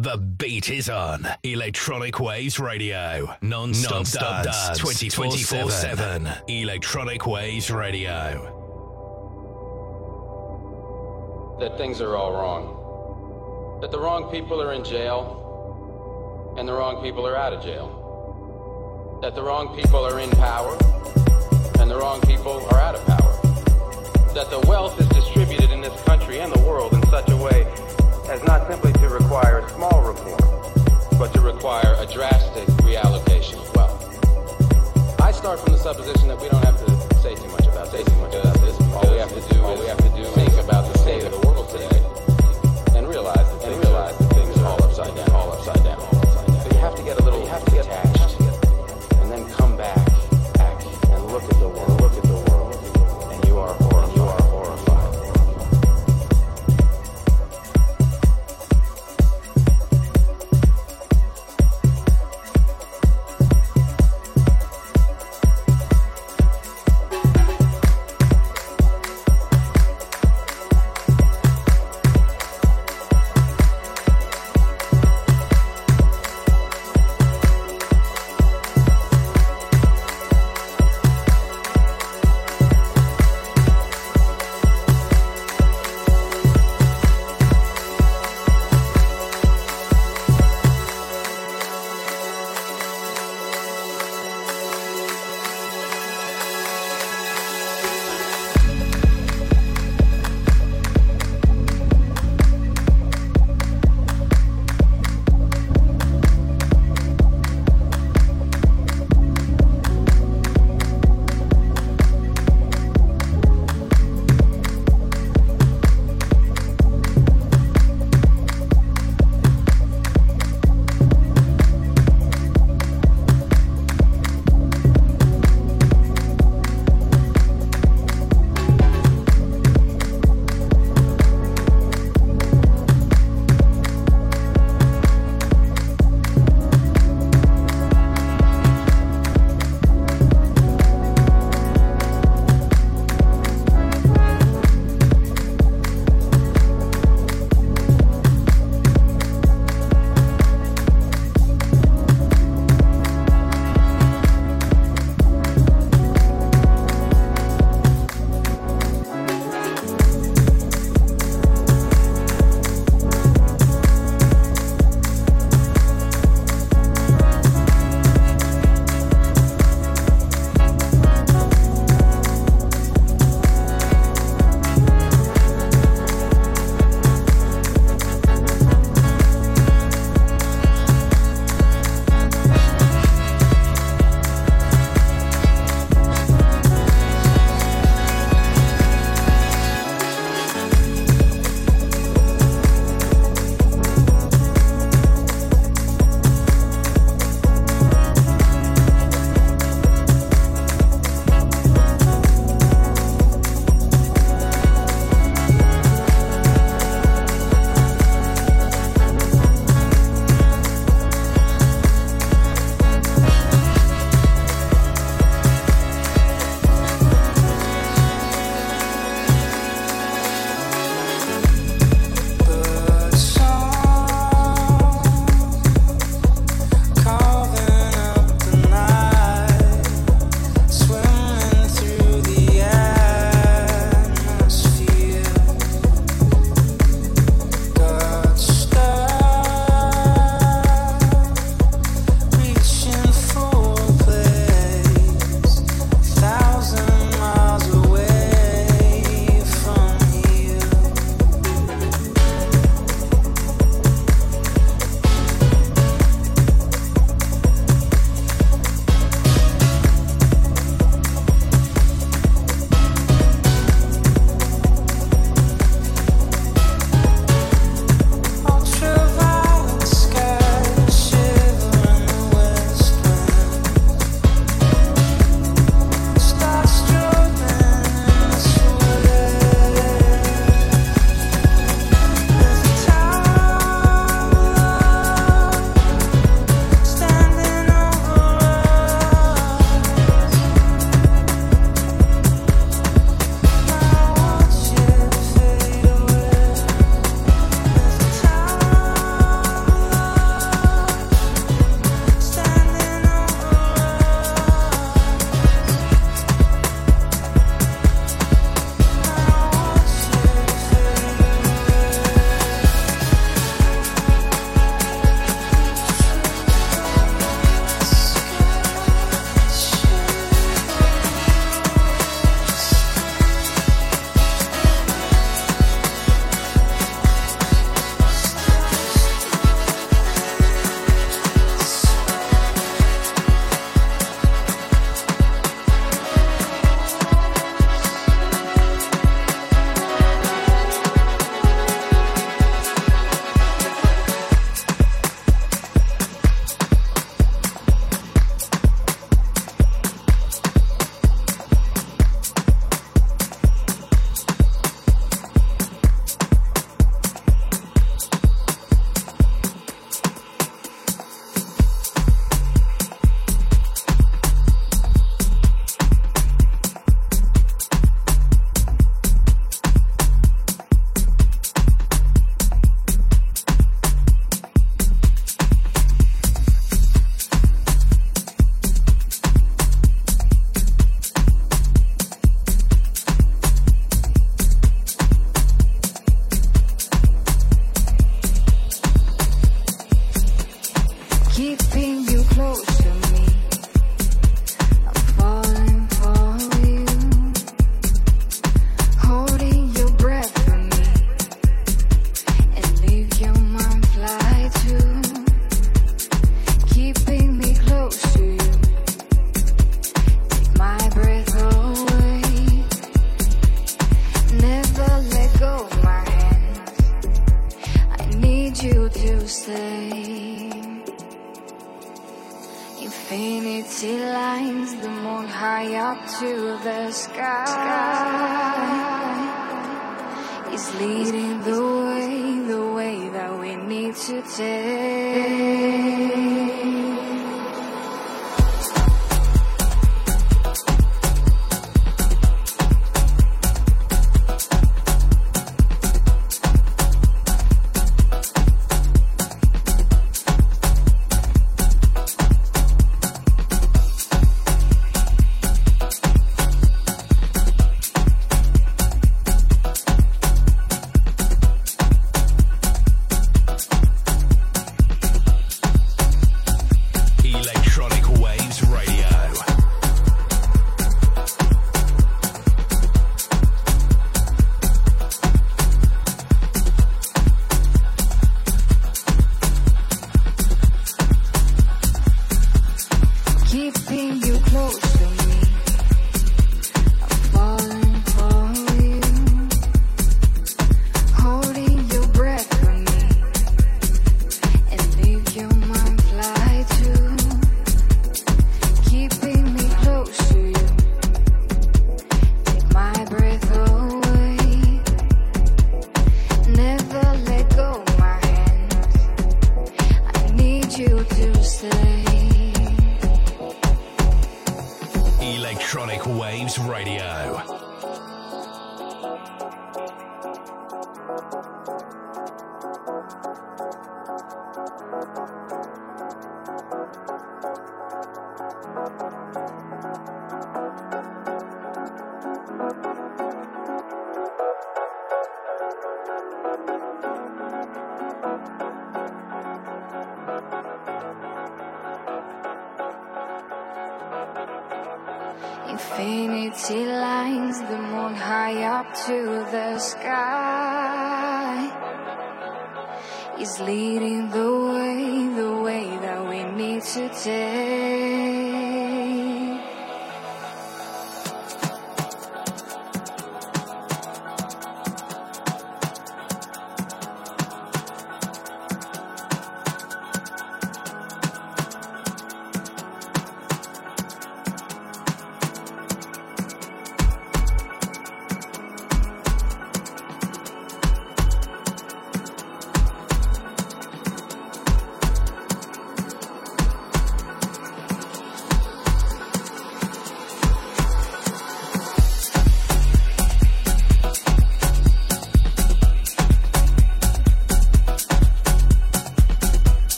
The beat is on. Electronic Waves Radio. Non-stop, Non-stop dance. 24-7. Electronic Waves Radio. That things are all wrong. That the wrong people are in jail. And the wrong people are out of jail. That the wrong people are in power. And the wrong people are out of power. That the wealth is distributed in this country and the world in such a way as not simply to require a small reform, but to require a drastic reallocation of wealth. I start from the supposition that we don't have to say too much about say too much about this. All we have to do is we have to do think about the state of the world today and realize that and realize that things are all upside down, all upside down, all upside down. So you have to get a little, you have to get attached, and then come back, back, and look at the world, look at the world,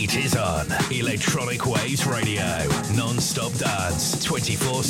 beat is on. Electronic Waves Radio. Non stop dance 24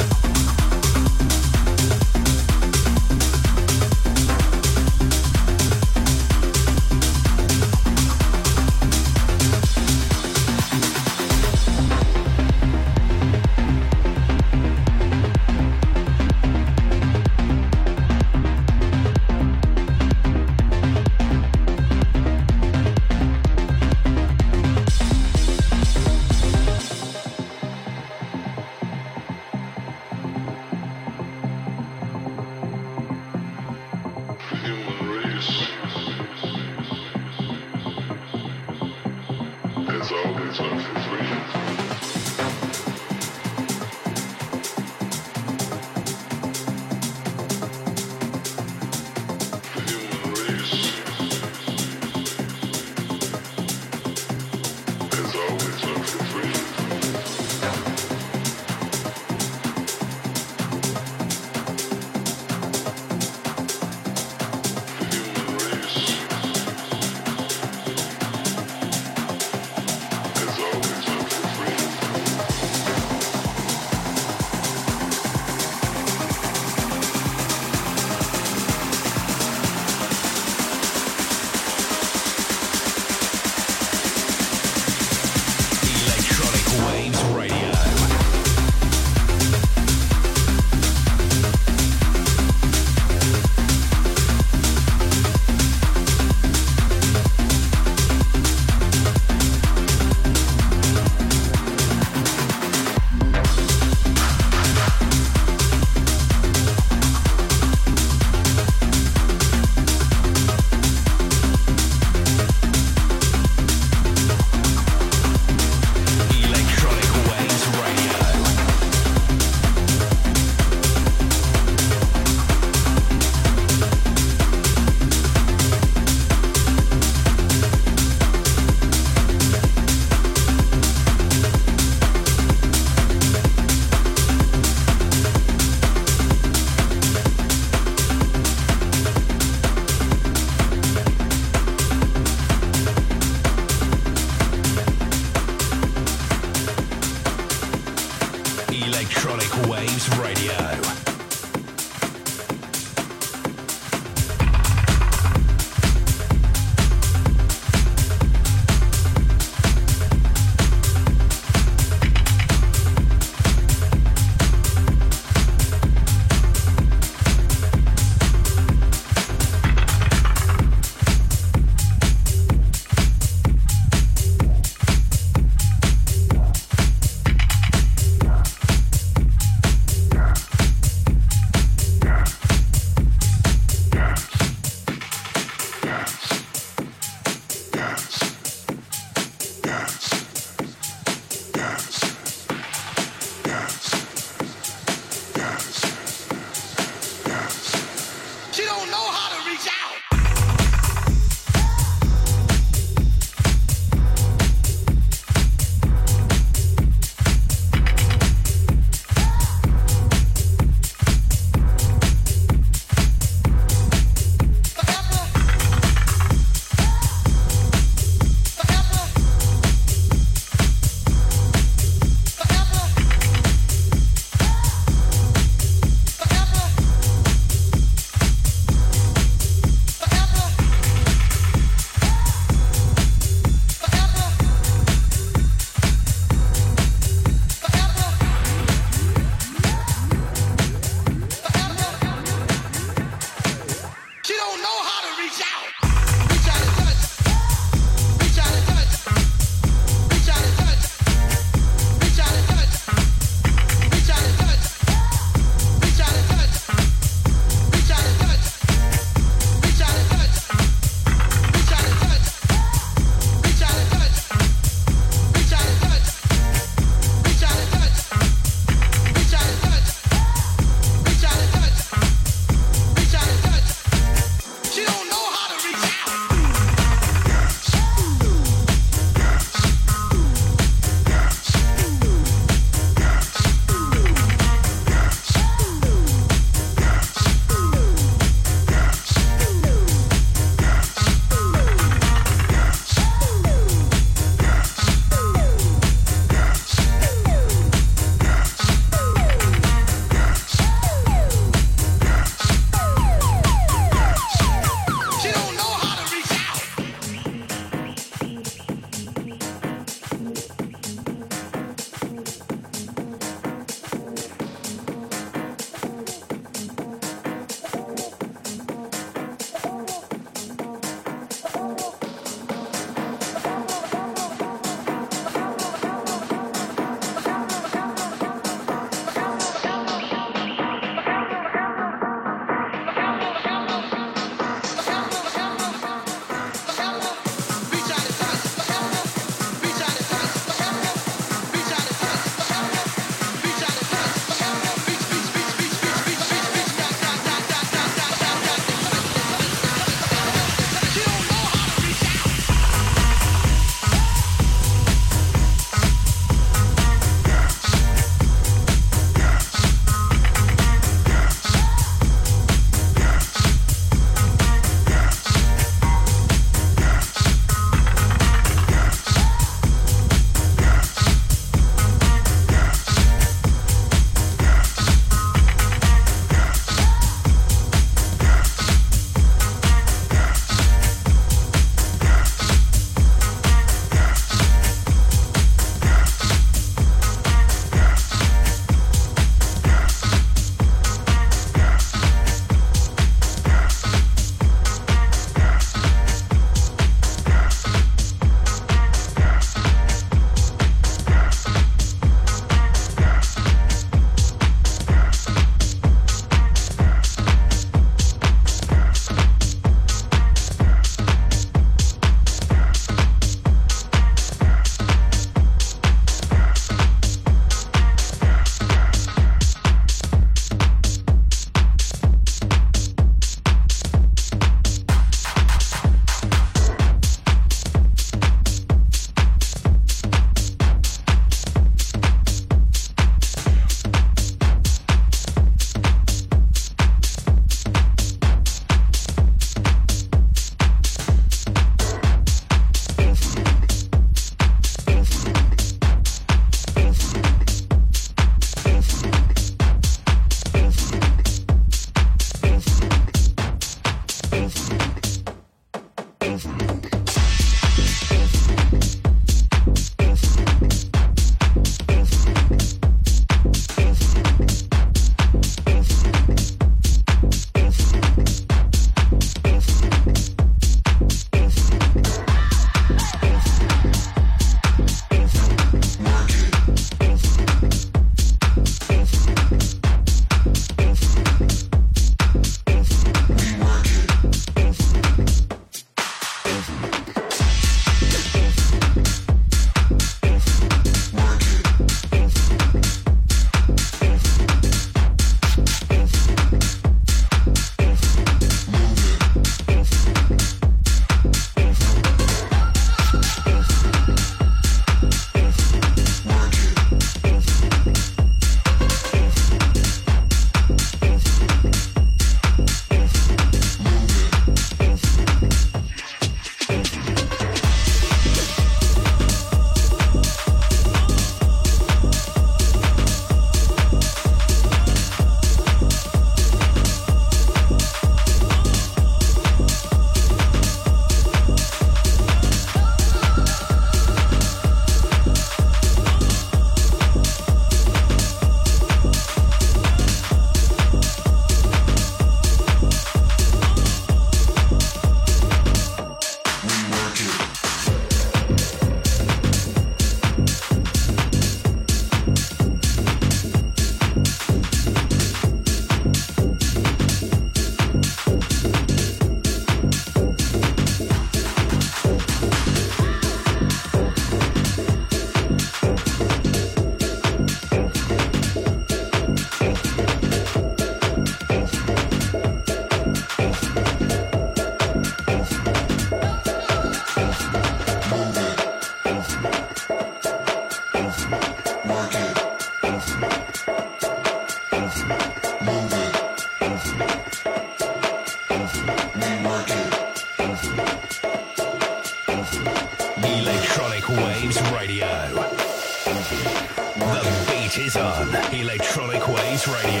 7. On Electronic Waves Radio.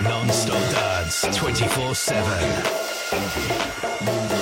Non-stop dance 24-7.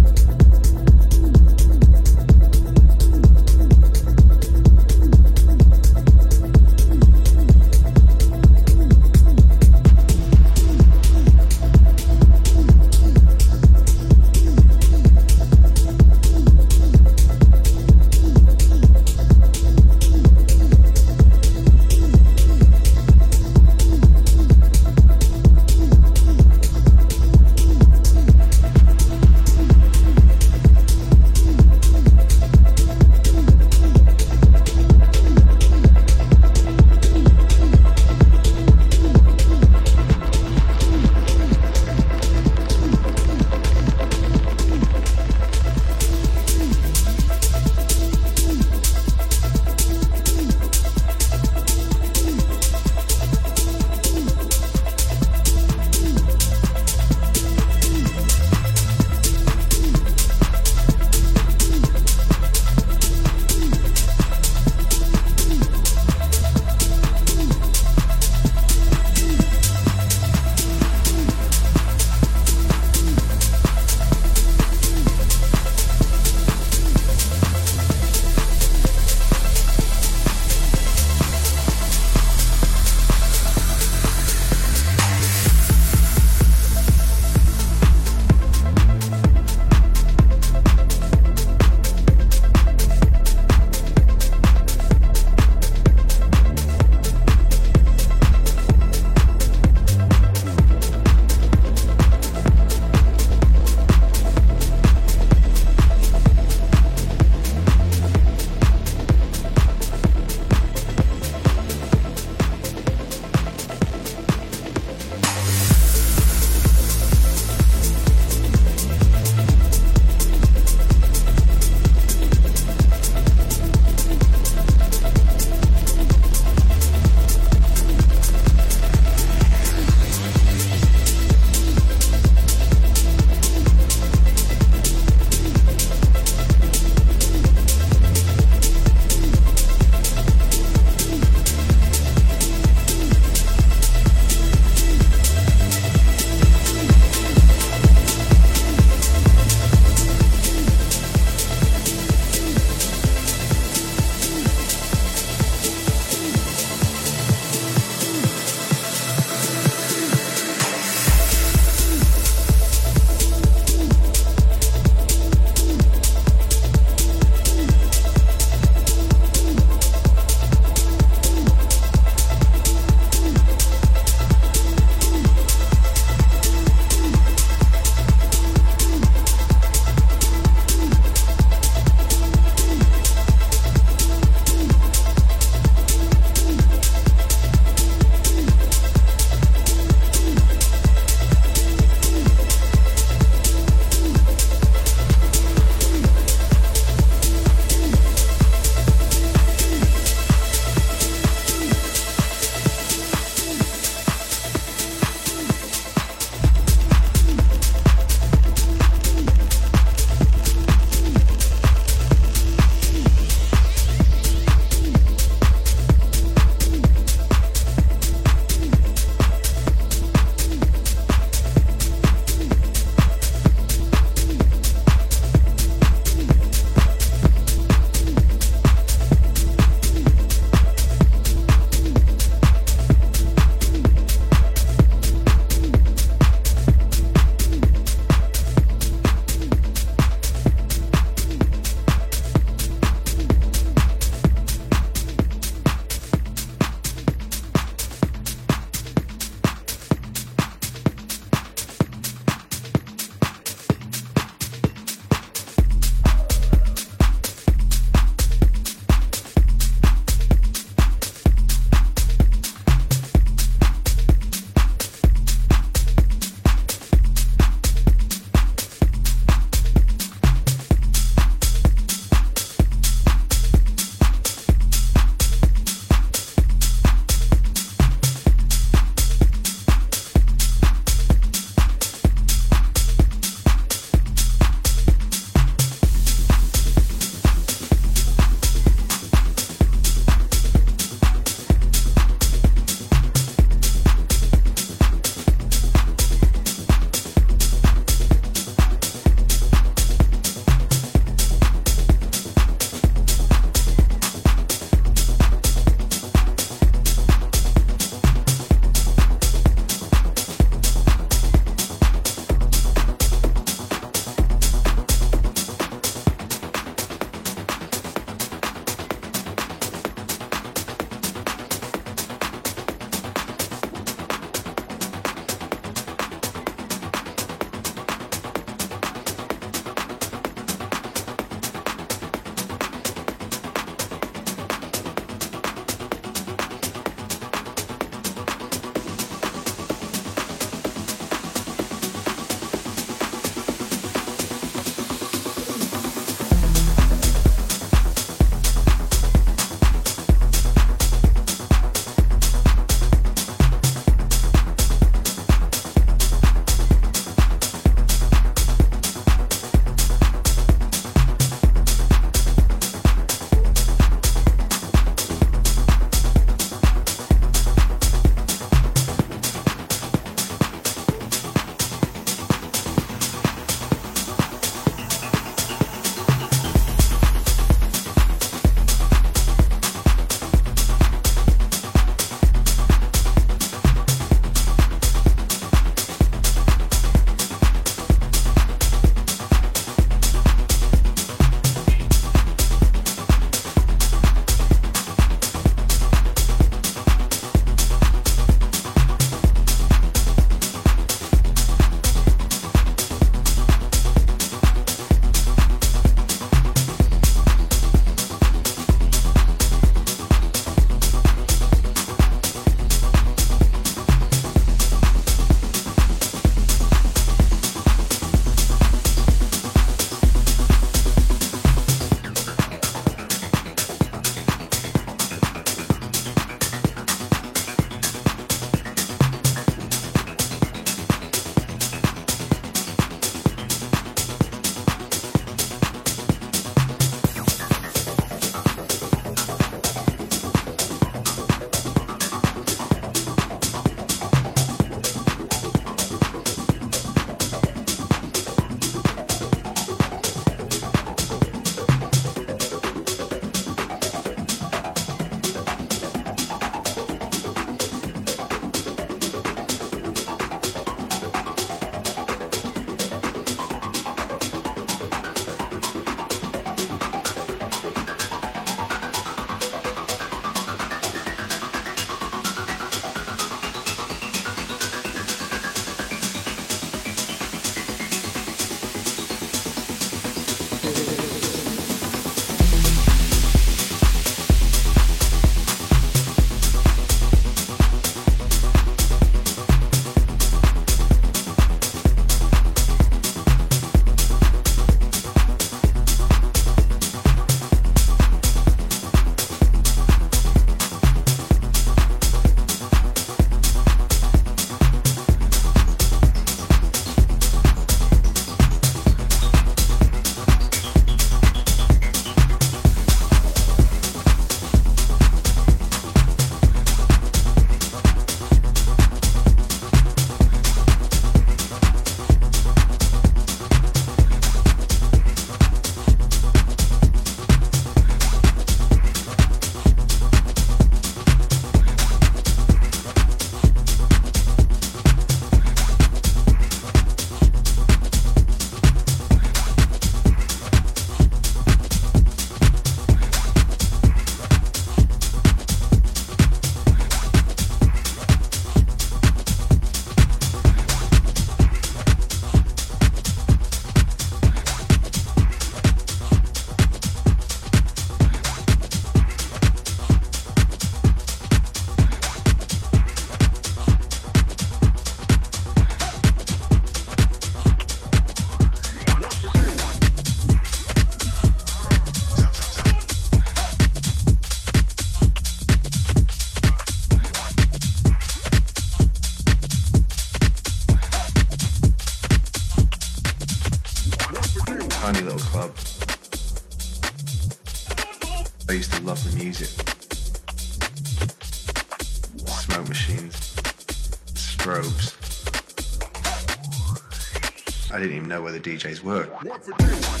Where the DJs were.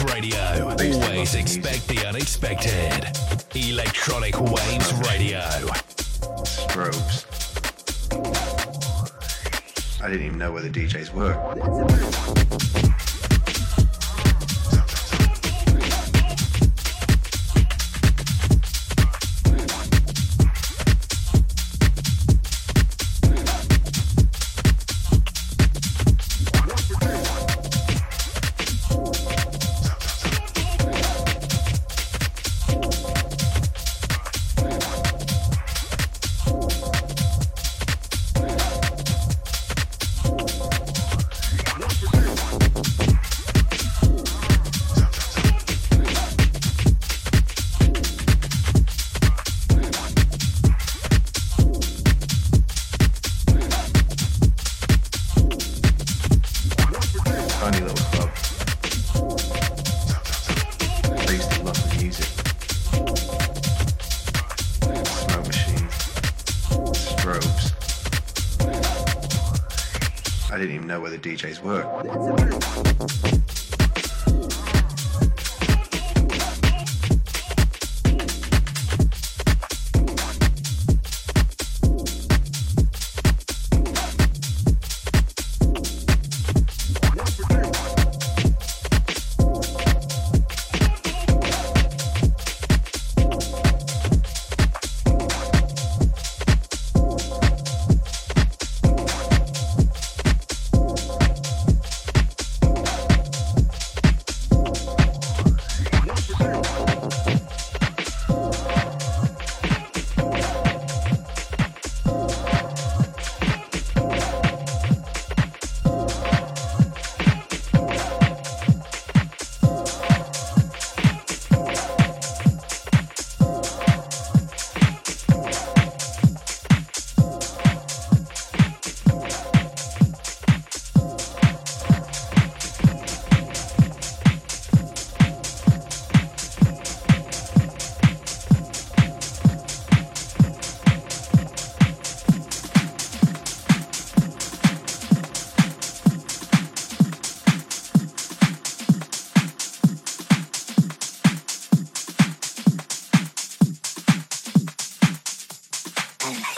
Radio. DJs work. Boom.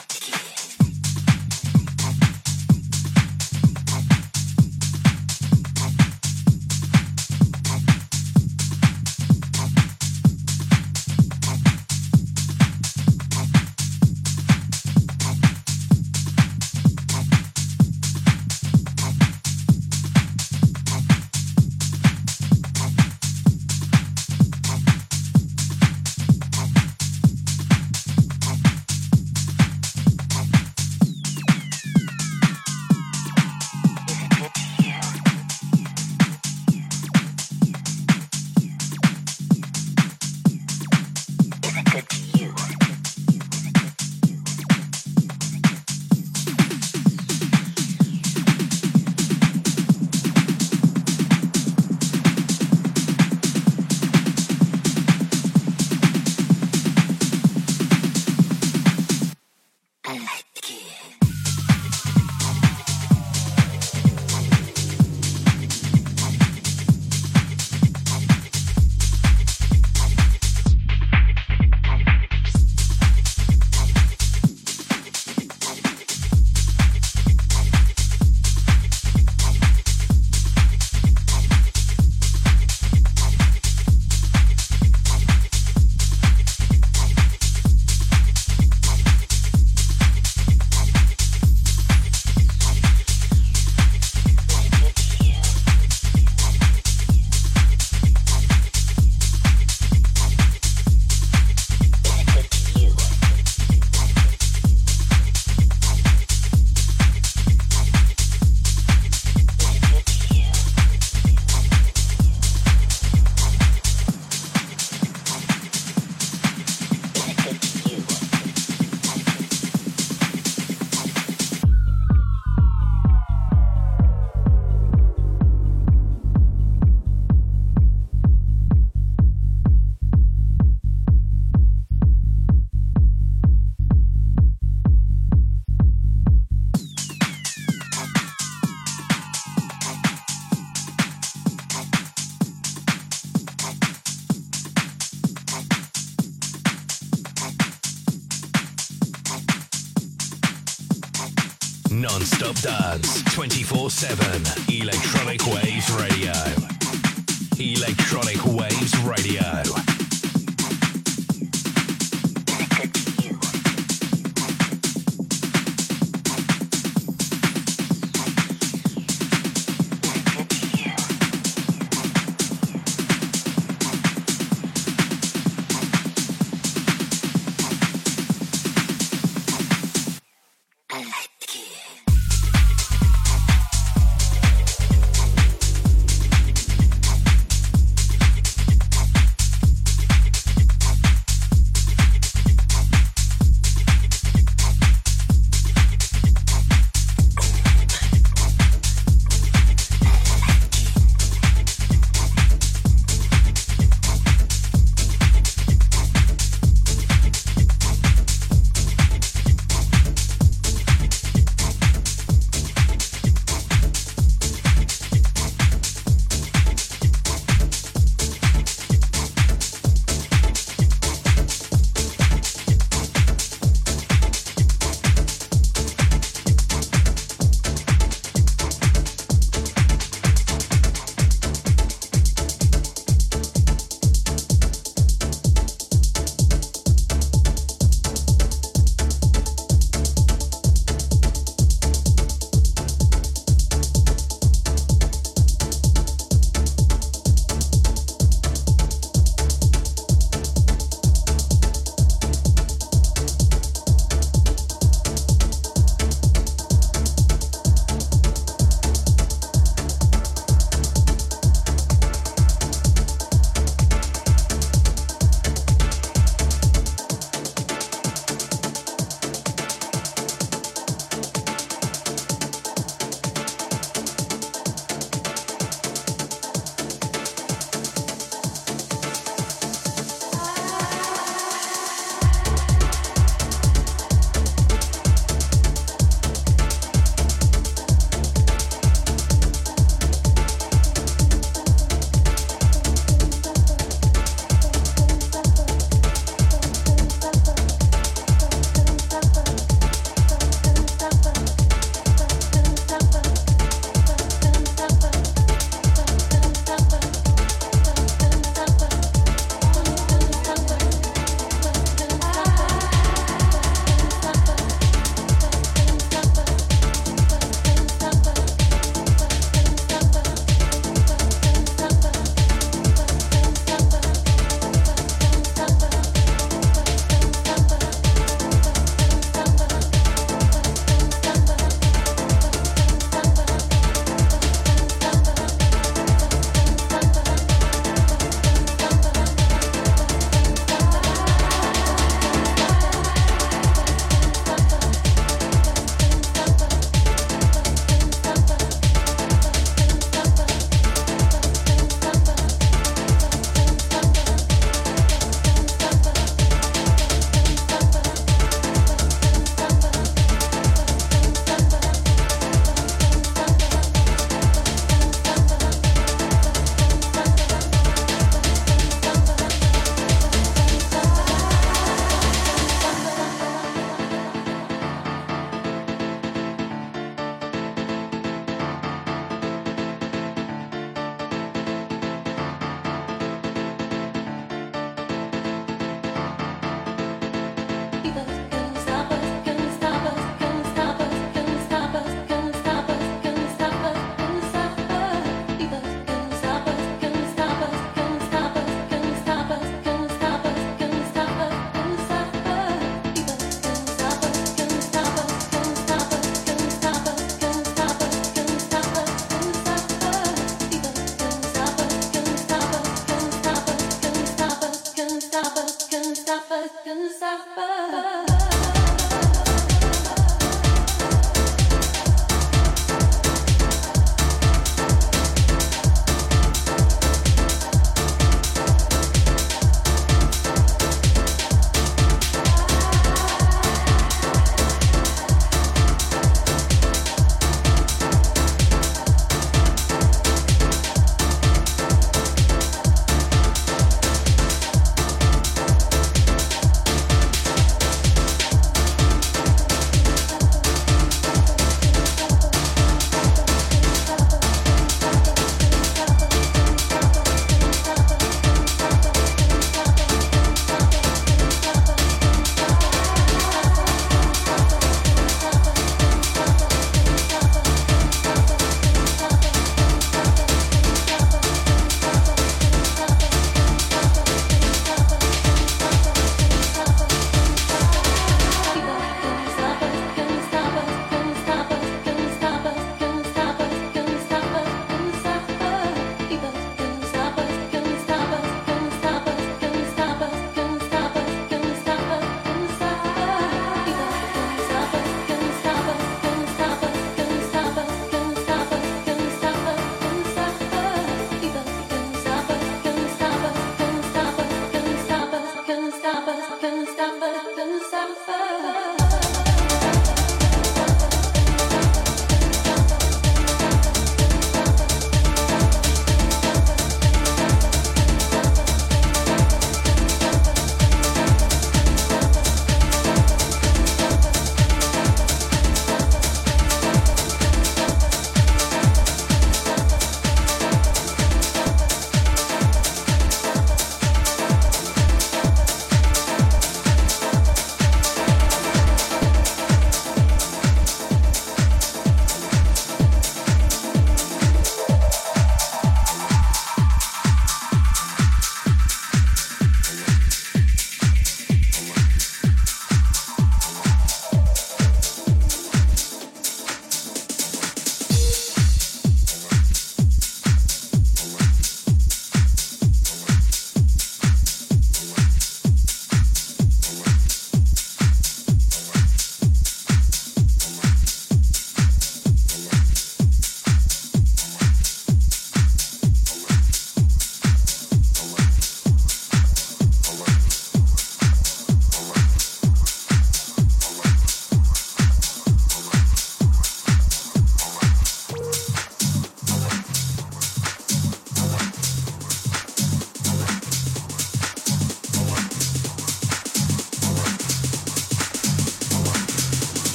24-7.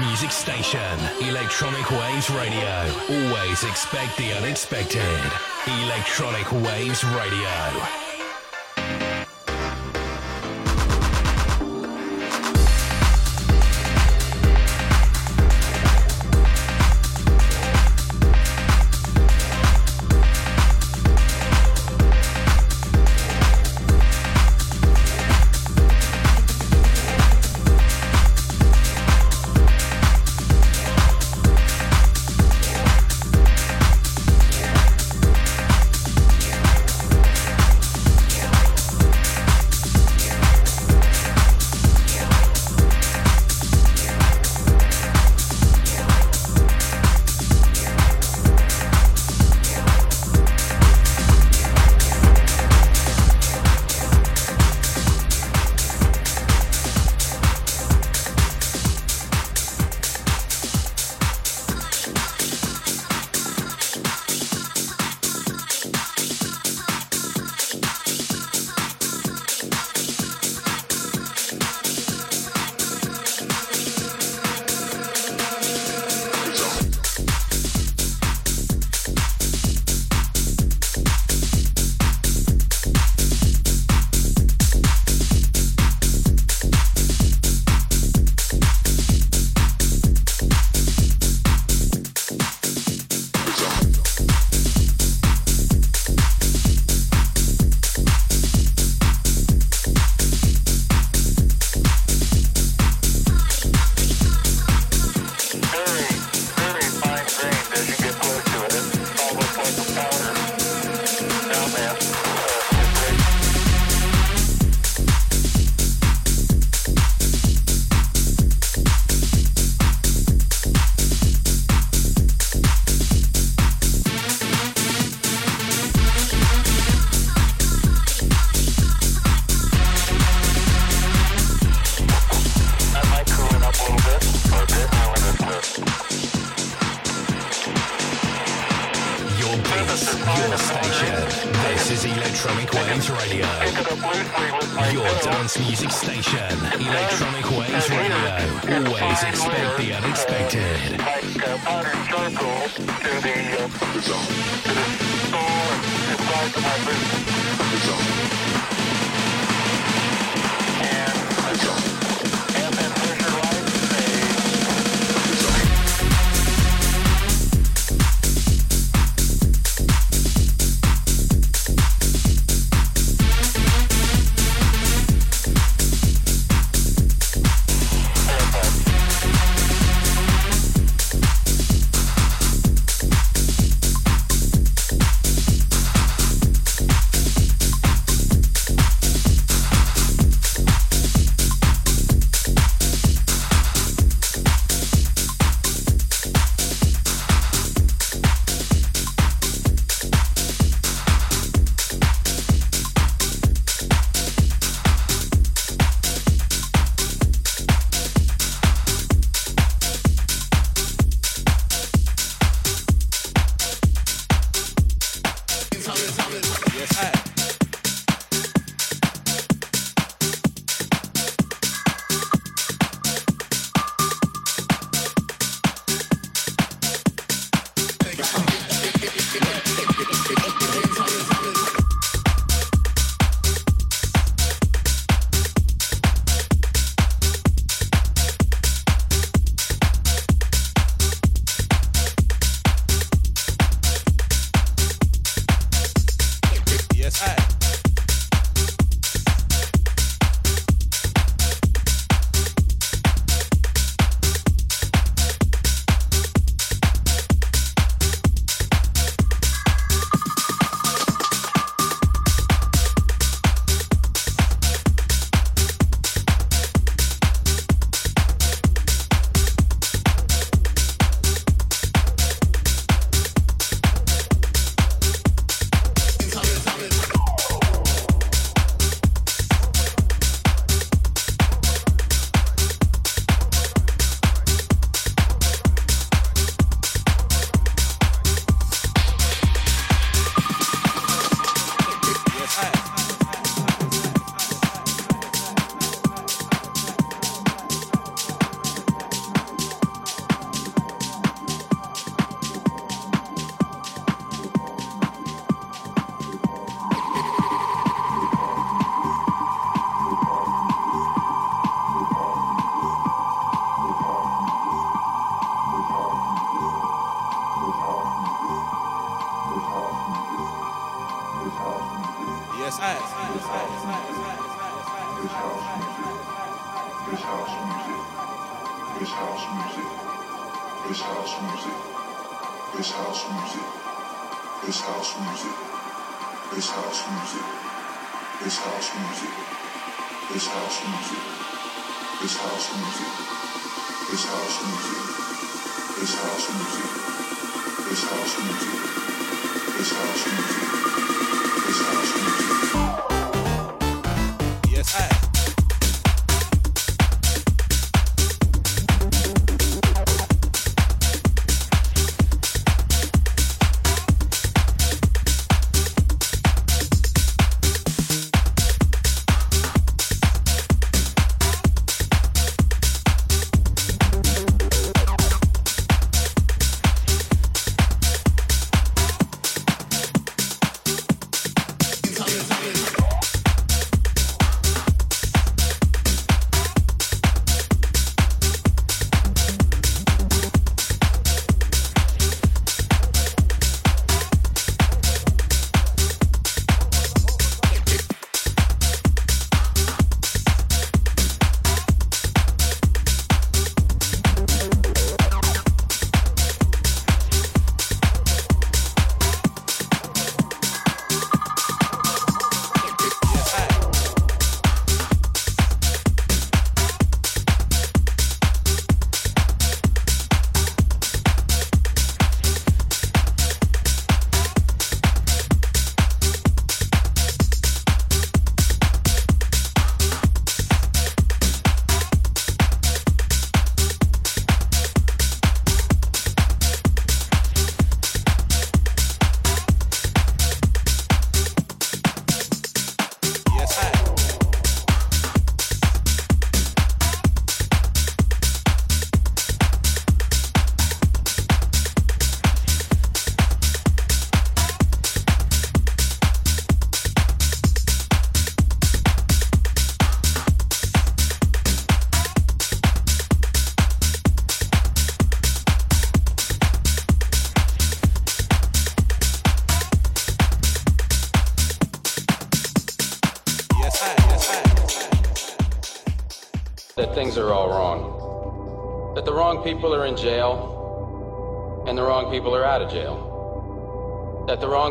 Music station. Electronic Waves Radio. Always expect the unexpected. Electronic Waves Radio.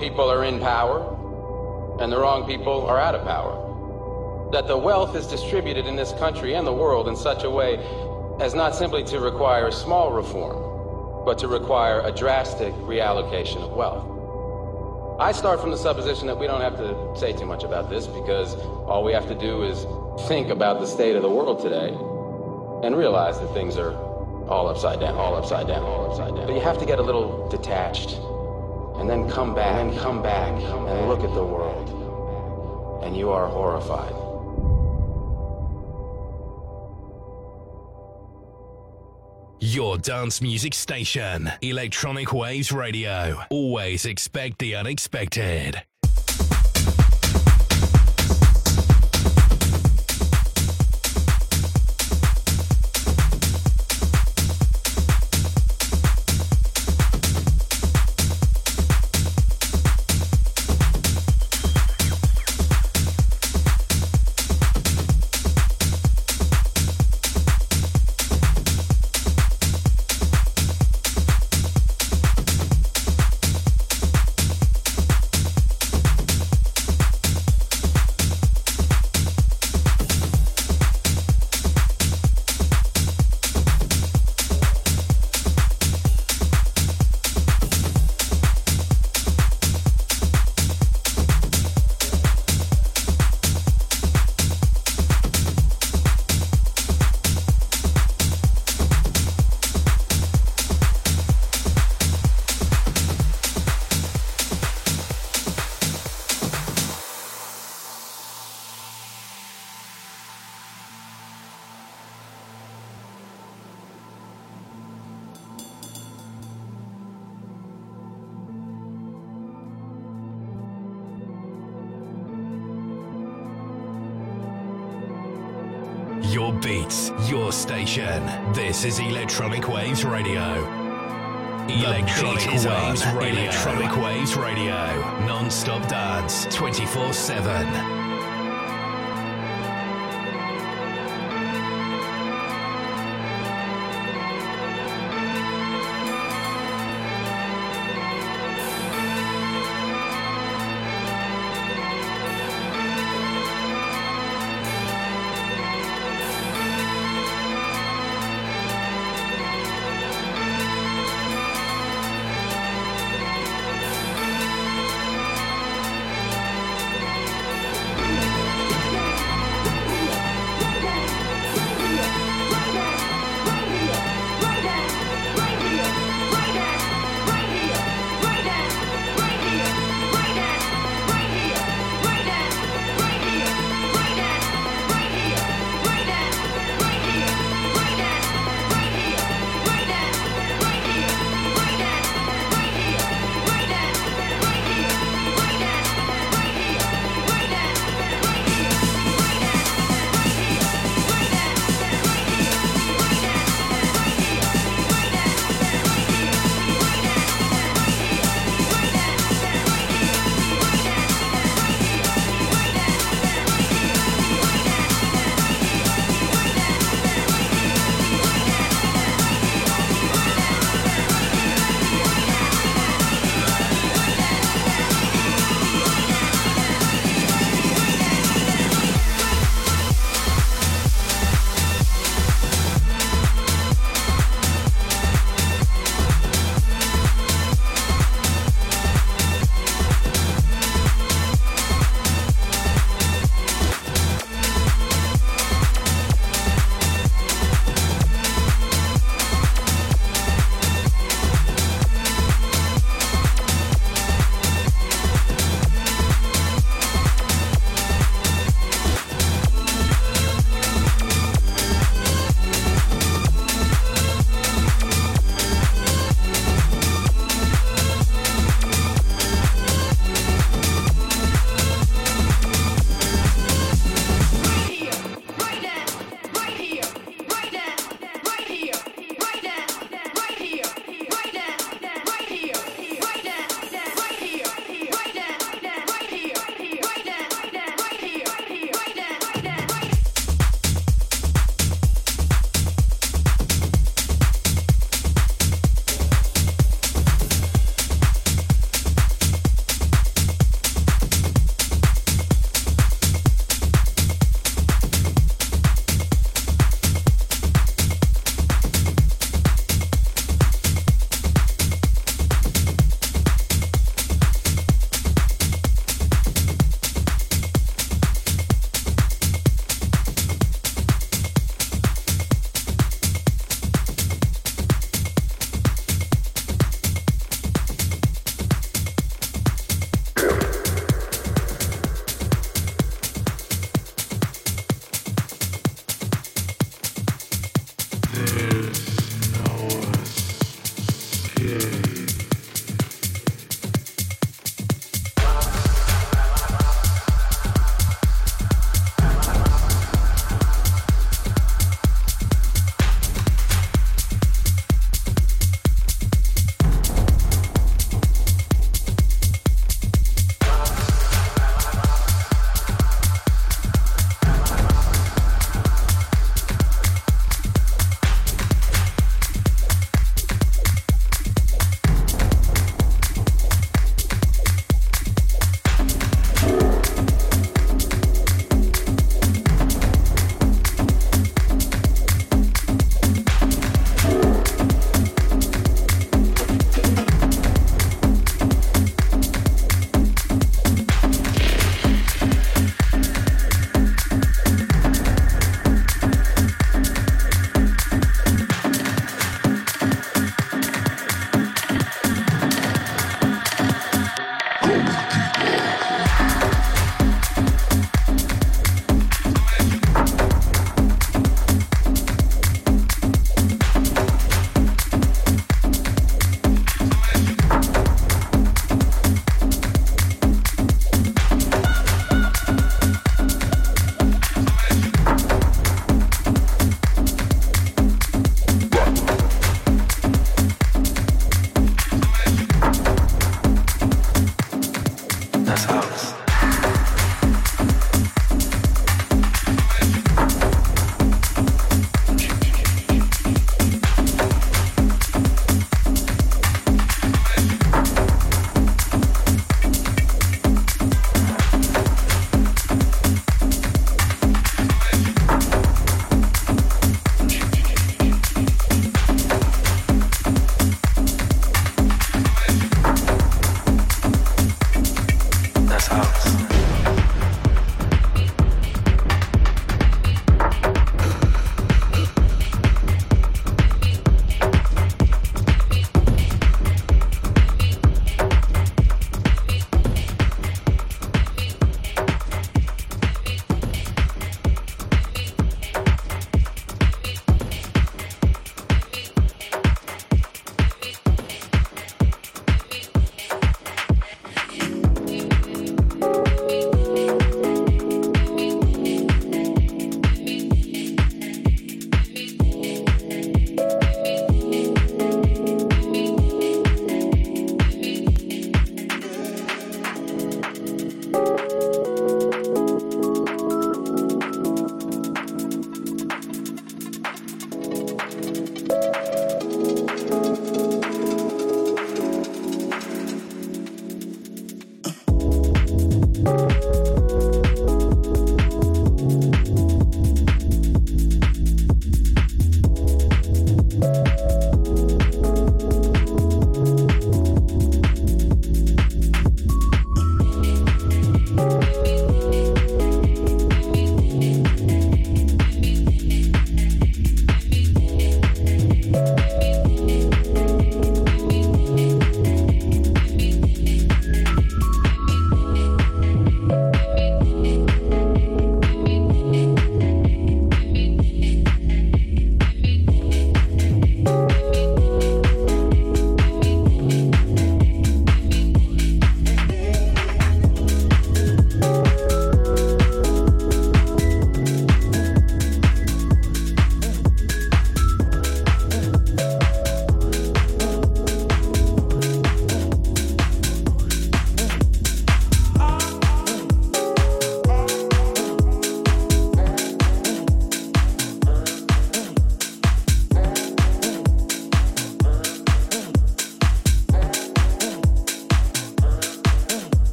People are in power and the wrong people are out of power. That the wealth is distributed in this country and the world in such a way as not simply to require small reform, but to require a drastic reallocation of wealth. I start from the supposition that we don't have to say too much about this because all we have to do is think about the state of the world today and realize that things are all upside down, all upside down, all upside down. But you have to get a little detached and then come back and come back and look at the world. And you are horrified. Your dance music station, Electronic Waves Radio. Always expect the unexpected.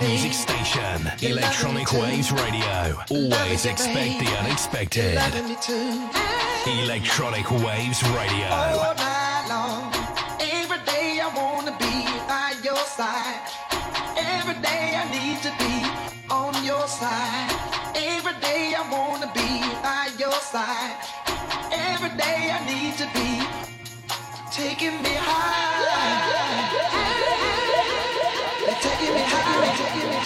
music station, Electronic Waves Radio. Always expect the unexpected. Electronic Waves Radio. All night long, every day I wanna be by your side. Every day I need to be on your side. Every day I wanna be by your side. Every day I need to be taking me high. Thank you.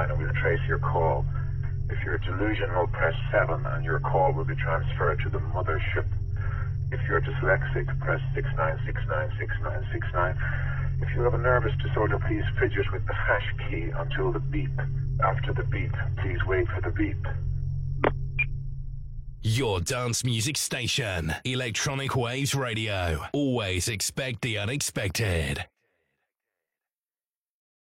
9 and we'll trace your call. If you're delusional, press 7 and your call will be transferred to the mothership. If you're dyslexic, press 69696969. If you have a nervous disorder, please fidget with the hash key until the beep. After the beep, please wait for the beep. Your dance music station, Electronic Waves Radio. Always expect the unexpected.